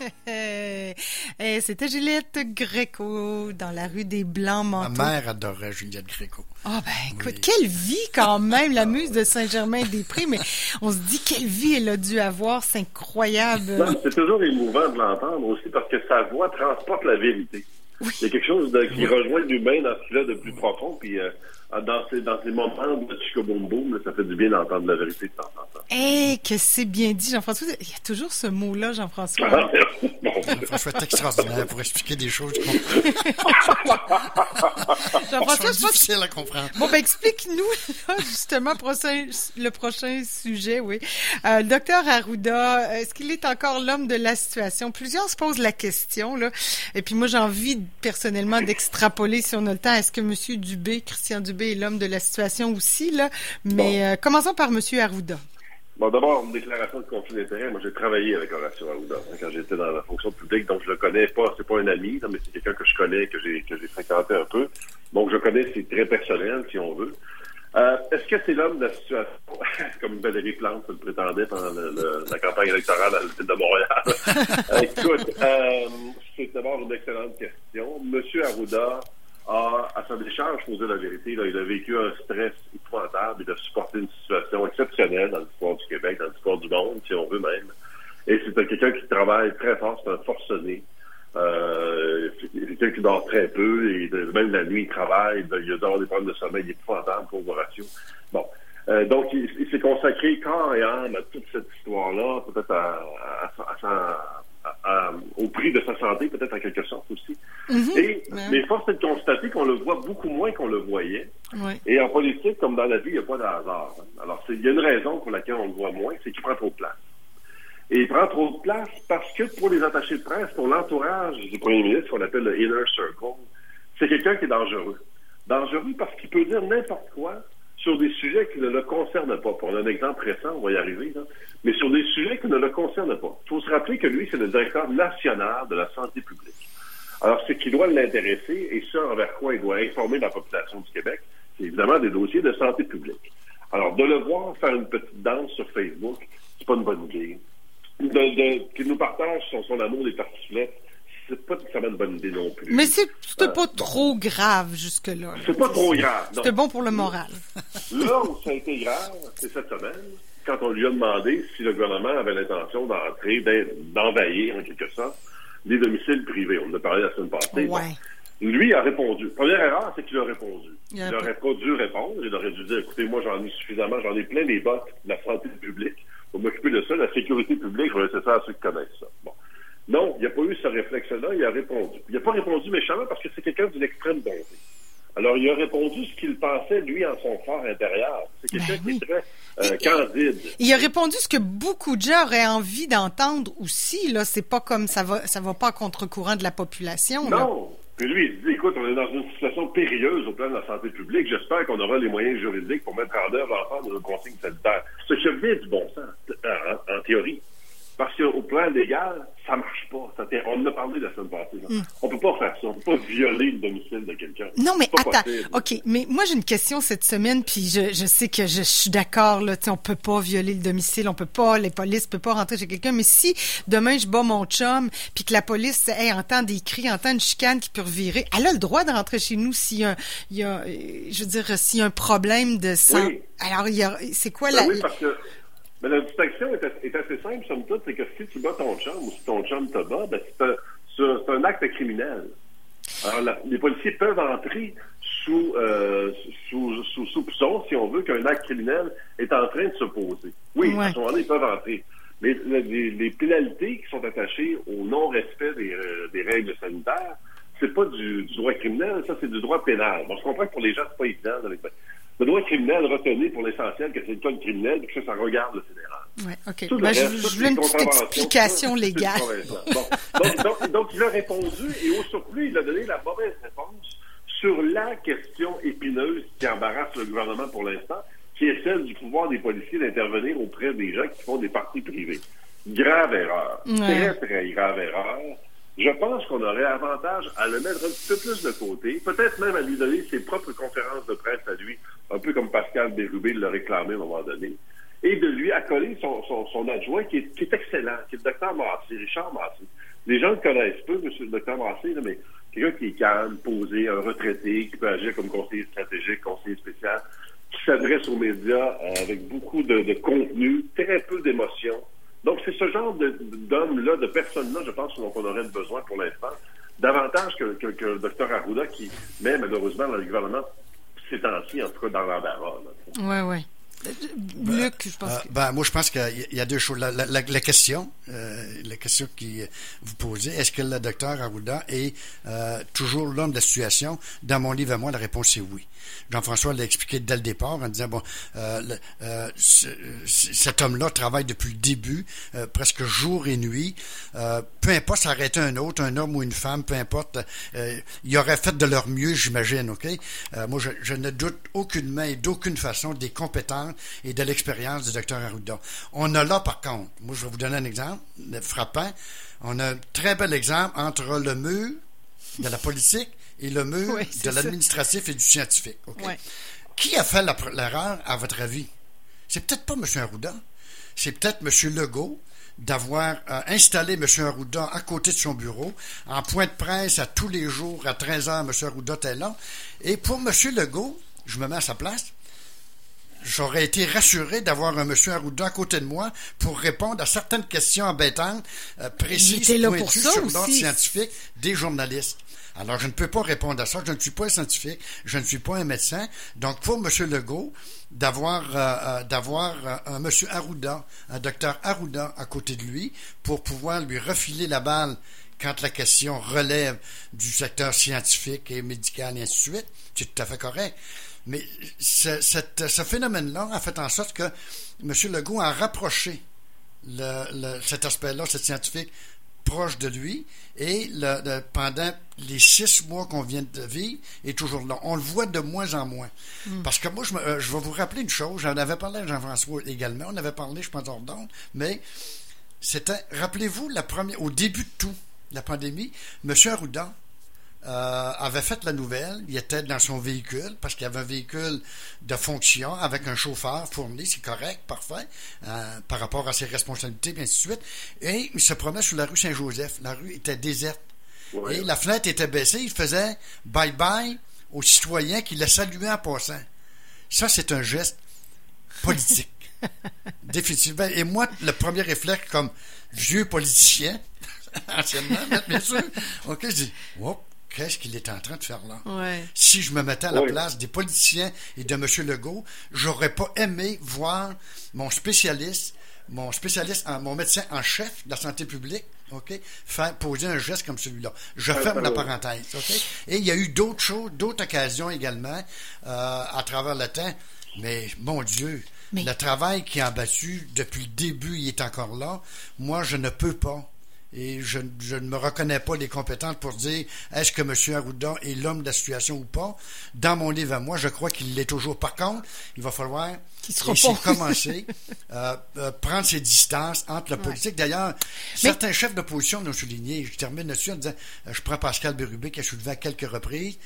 Eh, c'était Juliette Gréco dans la rue des Blancs Manteaux. Ma mère adorait Juliette Gréco. Ah ben écoute, quelle vie quand même, la muse de Saint-Germain-des-Prés, mais on se dit quelle vie elle a dû avoir, c'est incroyable. C'est toujours émouvant de l'entendre aussi parce que sa voix transporte la vérité. Il y a quelque chose de, qui rejoint l'humain dans ce qu'il a de plus profond, puis euh, dans, ces, dans ces moments de chico boom boom, ça fait du bien d'entendre la vérité de temps en temps. Eh, que c'est bien dit, Jean-François. Il y a toujours ce mot-là, Jean-François. Ah, François est extraordinaire pour expliquer des choses Jean-François, je pense... difficiles à comprendre. Bon, ben explique-nous justement prochain, le prochain sujet, oui. Euh, le docteur Arruda, est-ce qu'il est encore l'homme de la situation? Plusieurs se posent la question, là. Et puis moi, j'ai envie personnellement d'extrapoler, si on a le temps, est-ce que M. Dubé, Christian Dubé, est l'homme de la situation aussi, là? Mais euh, commençons par M. Arruda. Bon, d'abord, une déclaration de conflit d'intérêt. Moi, j'ai travaillé avec Horacio Arruda hein, quand j'étais dans la fonction publique, donc je le connais pas. C'est pas un ami, non, mais c'est quelqu'un que je connais, que j'ai que j'ai fréquenté un peu. Donc, je connais, c'est très personnel, si on veut. Euh, Est-ce que c'est l'homme de la situation, comme Valérie Plante le prétendait pendant le, le, la campagne électorale à ville de Montréal? Euh, écoute, euh, c'est d'abord une excellente question. Monsieur Arruda a, à sa décharge, posé la vérité, là, il a vécu un stress épouvantable, il a supporté une situation exceptionnelle dans l'histoire du Québec, dans l'histoire du monde, si on veut même. Et c'est quelqu'un qui travaille très fort, c'est un forcené. Euh, c'est quelqu'un qui dort très peu, et de- même la nuit, il travaille, il a des problèmes de sommeil épouvantable, pauvre Horatio. Bon. Euh, donc, il, s'est consacré corps et âme à toute cette histoire-là, peut-être à- à- au prix de sa santé, peut-être en quelque sorte aussi. Et, Ouais. mais force est de constater qu'on le voit beaucoup moins qu'on le voyait. Et en politique, comme dans la vie, il n'y a pas de hasard. hein. Alors, il y a une raison pour laquelle on le voit moins, c'est qu'il prend trop de place. Et il prend trop de place parce que pour les attachés de presse, pour l'entourage du premier ministre, qu'on appelle le inner circle, c'est quelqu'un qui est dangereux. Dangereux parce qu'il peut dire n'importe quoi sur des sujets qui ne le concernent pas. Pour un exemple récent, on va y arriver, mais sur des sujets qui ne le concernent pas. Il faut se rappeler que lui, c'est le directeur national de la santé publique. Alors, ce qui doit l'intéresser, et ce envers quoi il doit informer la population du Québec, c'est évidemment des dossiers de santé publique. Alors, de le voir faire une petite danse sur Facebook, c'est pas une bonne idée. De, de, qu'il nous partage son, son amour des tartiflettes, c'est pas nécessairement une bonne idée non plus. Mais c'est c'était pas trop grave jusque-là. là. C'est pas trop grave. C'était bon pour le moral. Là où ça a été grave, c'est cette semaine, quand on lui a demandé si le gouvernement avait l'intention d'entrer, d'en- d'envahir en quelque sorte les domiciles privés. On en a parlé la semaine passée. Ouais. Lui a répondu. Première erreur, c'est qu'il a répondu. Il n'aurait pas dû répondre. Il aurait dû dire, écoutez, moi, j'en ai suffisamment, j'en ai plein les bottes de la santé publique pour m'occuper de ça. La sécurité publique, je vais laisser ça à ceux qui connaissent ça. Non, il n'a pas eu ce réflexe-là. Il a répondu. Il n'a pas répondu méchamment parce que c'est quelqu'un d'une extrême bonté. Alors, il a répondu ce qu'il pensait, lui, en son fort intérieur. C'est quelqu'un Ben oui. qui est très euh, candide. Il a répondu ce que beaucoup de gens auraient envie d'entendre aussi. Là, c'est pas comme ça va, ça va pas à contre-courant de la population. là. Non. Puis lui, il dit, écoute, on est dans une situation périlleuse au plan de la santé publique. J'espère qu'on aura les moyens juridiques pour mettre en œuvre l'ensemble de nos consignes sanitaires. Ce vient du bon sens, en, en théorie. Parce qu'au plan légal, ça marche pas. Ça on en a parlé la semaine passée. là. On peut pas faire ça. On peut pas violer le domicile de quelqu'un. Non, mais attends. possible. OK, mais moi, j'ai une question cette semaine, puis je, je sais que je, suis d'accord, là, on peut pas violer le domicile, on peut pas, les polices peuvent pas rentrer chez quelqu'un, mais si demain je bats mon chum, puis que la police hey, entend des cris, entend une chicane qui peut revirer, elle a le droit de rentrer chez nous s'il y a, il y a, je veux dire, s'il y a un problème de sang. Oui. Alors, c'est quoi Ben la... oui, parce que mais la distinction est, est assez simple, somme toute, c'est que si tu bats ton chum ou si ton chum te bat, ben, c'est un, acte criminel. Alors, la- les policiers peuvent entrer sous, euh, sous, sous soupçon, si on veut, qu'un acte criminel est en train de se poser. Oui, Ouais. à ce moment-là, ils peuvent entrer. Mais le- les, les pénalités qui sont attachées au non-respect des, euh, des règles sanitaires, c'est pas du, du droit criminel, ça c'est du droit pénal. Bon, je comprends que pour les gens, c'est pas évident. avec- Le droit criminel retenait pour l'essentiel que c'est le code criminel et que ça, ça regarde le fédéral. Ouais, OK. Ben, je, je les une petite explication légale. Bon. Donc, donc, donc, il a répondu et au surplus, il a donné la mauvaise réponse sur la question épineuse qui embarrasse le gouvernement pour l'instant, qui est celle du pouvoir des policiers d'intervenir auprès des gens qui font des parties privées. Grave erreur. Ouais. Très, très grave erreur. Je pense qu'on aurait avantage à le mettre un petit peu plus de côté, peut-être même à lui donner ses propres conférences de presse à lui, un peu comme Pascal Bérubé le réclamait à un moment donné, et de lui accoler son, adjoint qui est, excellent, qui est le docteur Massé, Richard Massé. Les gens le connaissent peu, monsieur le docteur Massé, mais quelqu'un qui est calme, posé, un retraité, qui peut agir comme conseiller stratégique, conseiller spécial, qui s'adresse aux médias euh, avec beaucoup de, contenu, très peu d'émotion. Donc, c'est ce genre d'homme-là, de, personnes-là, je pense, dont on aurait besoin pour l'instant, davantage que, le docteur Arruda, qui met malheureusement le gouvernement ces temps-ci, en tout cas dans l'embarras. Oui, oui. Luc, je pense euh, ben, moi, je pense qu'il y a deux choses. La, la, la question, euh, la question qui vous posez, est-ce que le docteur Arruda est euh, toujours l'homme de la situation? Dans mon livre à moi, la réponse est oui. Jean-François l'a expliqué dès le départ en disant, bon, euh, euh, cet homme-là travaille depuis le début, euh, presque jour et nuit. peu importe, aurait un autre, un homme ou une femme, peu importe, il aurait fait de leur mieux, j'imagine, OK? moi, je, je, ne doute aucunement et d'aucune façon des compétences et de l'expérience du docteur Arruda. On a là, par contre, moi, je vais vous donner un exemple frappant. On a un très bel exemple entre le mur de la politique et le mur de l'administratif et du scientifique. Qui a fait l'erreur, à votre avis? C'est peut-être pas M. Arruda. C'est peut-être M. Legault d'avoir euh, installé M. Arruda à côté de son bureau, en point de presse à tous les jours, à 13 heures, M. Arruda était là. Et pour M. Legault, je me mets à sa place, j'aurais été rassuré d'avoir un M. Arruda à côté de moi pour répondre à certaines questions embêtantes, euh, précises, pointues sur l'ordre scientifique des journalistes. Alors, je ne peux pas répondre à ça. Je ne suis pas un scientifique. Je ne suis pas un médecin. Donc, pour M. Legault, d'avoir euh, euh, d'avoir euh, un M. Arruda, un docteur Arruda à côté de lui, pour pouvoir lui refiler la balle quand la question relève du secteur scientifique et médical et ainsi de suite, c'est tout à fait correct. Mais ce, ce phénomène-là a fait en sorte que M. Legault a rapproché le, cet aspect-là, cet scientifique, proche de lui et le, pendant les six mois qu'on vient de vivre est toujours là. On le voit de moins en moins. Hmm. Parce que moi, je, euh, je, vais vous rappeler une chose. J'en avais parlé à Jean-François également. On avait parlé, je pense, hors mais c'était, rappelez-vous, la première, au début de tout, la pandémie, M. Arruda, euh, avait fait la nouvelle. Il était dans son véhicule parce qu'il y avait un véhicule de fonction avec un chauffeur fourni, c'est correct, parfait, euh, par rapport à ses responsabilités, et ainsi de suite. Et il se promenait sur la rue Saint-Joseph. La rue était déserte. Et la fenêtre était baissée. Il faisait bye-bye aux citoyens qui le saluaient en passant. Ça, c'est un geste politique. Définitivement. Et moi, le premier réflexe comme vieux politicien, anciennement, bien sûr, OK, je dis, qu'est-ce qu'il est en train de faire là? Si je me mettais à la place des politiciens et de M. Legault, j'aurais pas aimé voir mon spécialiste, mon spécialiste, mon médecin en chef de la santé publique, OK, faire poser un geste comme celui-là. Je ferme la parenthèse, OK? Et il y a eu d'autres choses, d'autres occasions également euh, à travers le temps. Mais mon Dieu, le travail qui a battu depuis le début, il est encore là. Moi, je ne peux pas et je, ne me reconnais pas les compétences pour dire est-ce que M. Arruda est l'homme de la situation ou pas? Dans mon livre à moi, je crois qu'il l'est toujours. Par contre, il va falloir commencer, euh, euh, prendre ses distances entre la politique. D'ailleurs, certains chefs d'opposition l'ont souligné. Je termine là-dessus en disant euh, je prends Pascal Bérubé qui a soulevé à quelques reprises.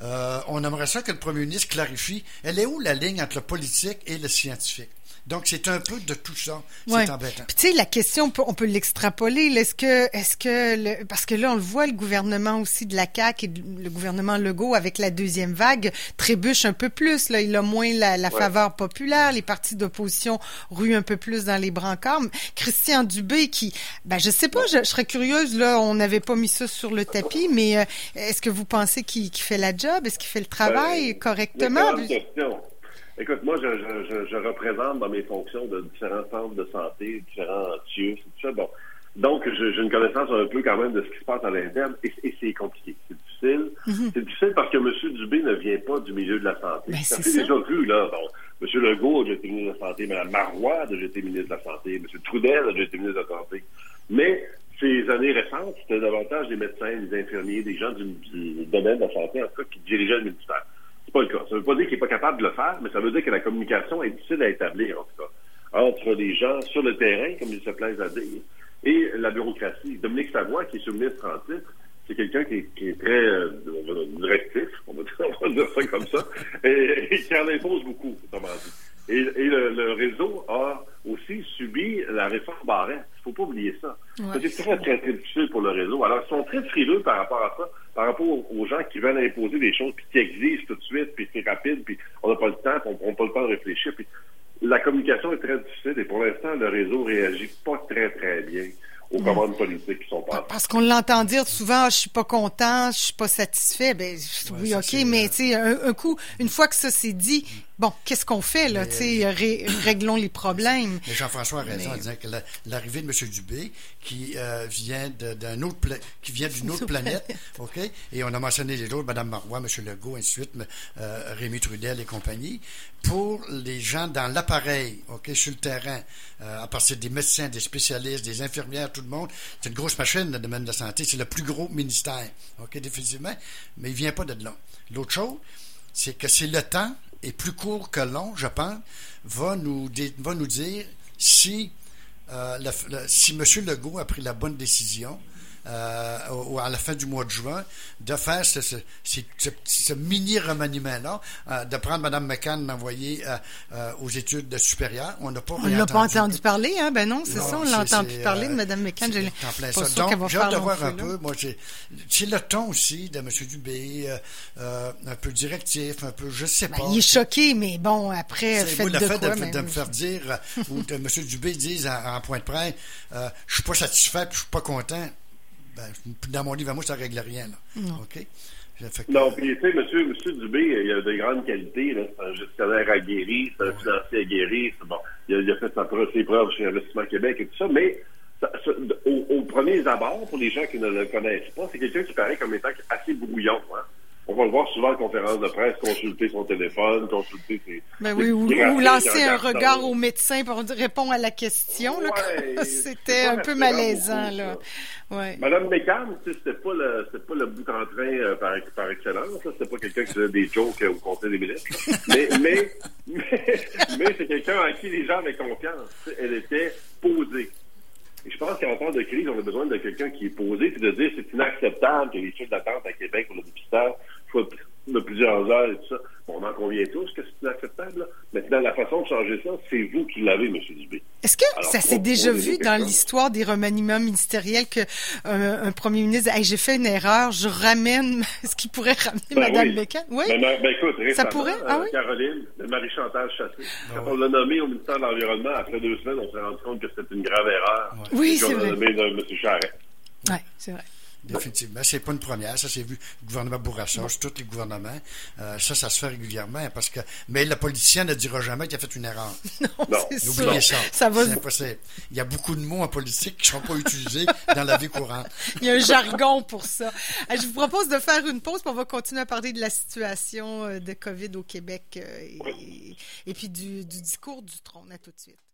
on aimerait ça que le premier ministre clarifie elle est où la ligne entre le politique et le scientifique? Donc, c'est un peu de tout ça. C'est embêtant. Puis, tu sais, la question, on peut, l'extrapoler. Est-ce que, est-ce que, parce que là, on le voit, le gouvernement aussi de la CAQ et le gouvernement Legault, avec la deuxième vague, trébuche un peu plus. Là, il a moins la, faveur populaire. Les partis d'opposition ruent un peu plus dans les brancards. Christian Dubé, qui, ben, je sais pas, je, serais curieuse, là, on n'avait pas mis ça sur le tapis, mais euh, est-ce que vous pensez qu'il fait la job? Est-ce qu'il fait le travail ben, correctement? Écoute, moi, je, je, je, représente dans mes fonctions de différents centres de santé, différents tuyaux, tout ça. Bon. Donc, j'ai une connaissance un peu quand même de ce qui se passe à l'interne et, c'est compliqué. C'est difficile. Mhm. C'est difficile parce que M. Dubé ne vient pas du milieu de la santé. Ben, ça fait déjà vu, là. Bon, M. Legault a déjà été ministre de la Santé, Mme Marois a déjà été ministre de la Santé, M. Trudel a déjà été ministre de la Santé. Mais ces années récentes, c'était davantage des médecins, des infirmiers, des gens du, du domaine de la santé, en tout cas, qui dirigeaient le ministère. C'est pas le cas. Ça veut pas dire qu'il n'est pas capable de le faire, mais ça veut dire que la communication est difficile à établir, en tout cas, entre les gens sur le terrain, comme ils se plaisent à dire, et la bureaucratie. Dominique Savoie, qui est sur le ministre en titre, c'est quelqu'un qui, est très euh, directif, on va, dire, ça comme ça, et, qui en impose beaucoup, dit. Et, le, réseau a aussi subi la réforme Barrette. Il faut pas oublier ça. C'est très, très, très difficile pour le réseau. Alors, ils sont très frileux par rapport à ça, par rapport aux, gens qui veulent imposer des choses, puis qui existent tout de suite, puis c'est rapide, puis on n'a pas le temps, puis on n'a pas le temps de réfléchir. Puis la communication est très difficile et pour l'instant, le réseau réagit pas très, très bien aux commandes politiques qui sont passées. Parce qu'on l'entend dire souvent, ah, je suis pas content, je suis pas satisfait. Ben, oui, OK, mais euh, tu sais, un, coup, une fois que ça s'est dit, bon, qu'est-ce qu'on fait, là, tu sais, euh, réglons les problèmes. Mais Jean-François a raison en disant que l'arrivée de M. Dubé, qui euh, vient d'un autre, qui vient d'une autre planète, OK, et on a mentionné les autres, Mme Marois, M. Legault, ainsi de suite, Rémi Trudel et compagnie, pour les gens dans l'appareil, OK, sur le terrain, à partir des médecins, des spécialistes, des infirmières, tout le monde. C'est une grosse machine, le domaine de la santé. C'est le plus gros ministère, OK, définitivement, mais il ne vient pas de là. L'autre chose, c'est que c'est le temps, et plus court que long, je pense, va nous, va nous dire si, euh, si M. Legault a pris la bonne décision euh, à la fin du mois de juin, de faire ce, ce, mini remaniement-là, euh, de prendre Mme McCann, l'envoyer euh, aux études supérieures. On n'a pas On l'a pas entendu parler, hein? Ben non, c'est ça, on l'a entendu parler de Mme McCann. J'ai Donc, j'ai hâte de voir un peu. Moi, c'est le ton aussi de M. Dubé, un peu directif, un peu, je sais ben, pas. il est choqué, mais bon, après, faites de le fait quoi, de, me faire dire, ou de M. Dubé dise en, point de presse, je suis pas satisfait, je suis pas content. Ben, dans mon livre, moi, ça ne règle rien. Non. OK? Non, puis tu sais, monsieur, monsieur Dubé, il a de grandes qualités. C'est un gestionnaire aguerri, c'est un financier aguerri. Bon, il a, fait ses preuves chez Investissement Québec et tout ça, mais au, au, premier abord, pour les gens qui ne le connaissent pas, c'est quelqu'un qui paraît comme étant assez brouillon. Hein? On va le voir souvent en conférence de presse, consulter son téléphone, consulter ses. Ben oui, ou, lancer un regard au médecin pour répondre à la question. c'était un peu malaisant, là. Ouais. Madame McCann, c'était pas le, c'était pas le bout en train euh, par, par excellence. C'était pas quelqu'un qui faisait des jokes au conseil des ministres. mais, mais, mais, c'est quelqu'un à qui les gens avaient confiance. Elle était posée. Et je pense qu'en temps de crise, on a besoin de quelqu'un qui est posé et de dire c'est inacceptable que les chiffres d'attente à Québec pour le dépistage soit de plusieurs heures et tout ça. on en convient tous que c'est inacceptable. Là. Maintenant, la façon de changer ça, c'est vous qui l'avez, M. Dubé. Est-ce que ça s'est déjà vu dans l'histoire des remaniements ministériels que euh, un premier ministre dit hey, j'ai fait une erreur, je ramène ce qui pourrait ramener ben Mme oui. Oui. Ben, ben, écoute, ça pourrait? Ah, oui? Caroline, Marie-Chantal Chassé, ah quand on l'a nommé au ministère de l'Environnement, après deux semaines, on s'est rendu compte que c'était une grave erreur. Oui, c'est vrai. On a nommé M. Charret. Oui, c'est vrai. Définitivement. C'est pas une première. Ça s'est vu le gouvernement Bourassa, tous les gouvernements. Euh, ça, ça se fait régulièrement parce que. Mais le politicien ne dira jamais qu'il a fait une erreur. Non, c'est N'oubliez ça. ça va... C'est impossible. Il y a beaucoup de mots en politique qui ne sont pas utilisés dans la vie courante. Il y a un jargon pour ça. Euh, je vous propose de faire une pause, pour on va continuer à parler de la situation euh, de COVID au Québec et, puis du, du discours du trône. À tout de suite.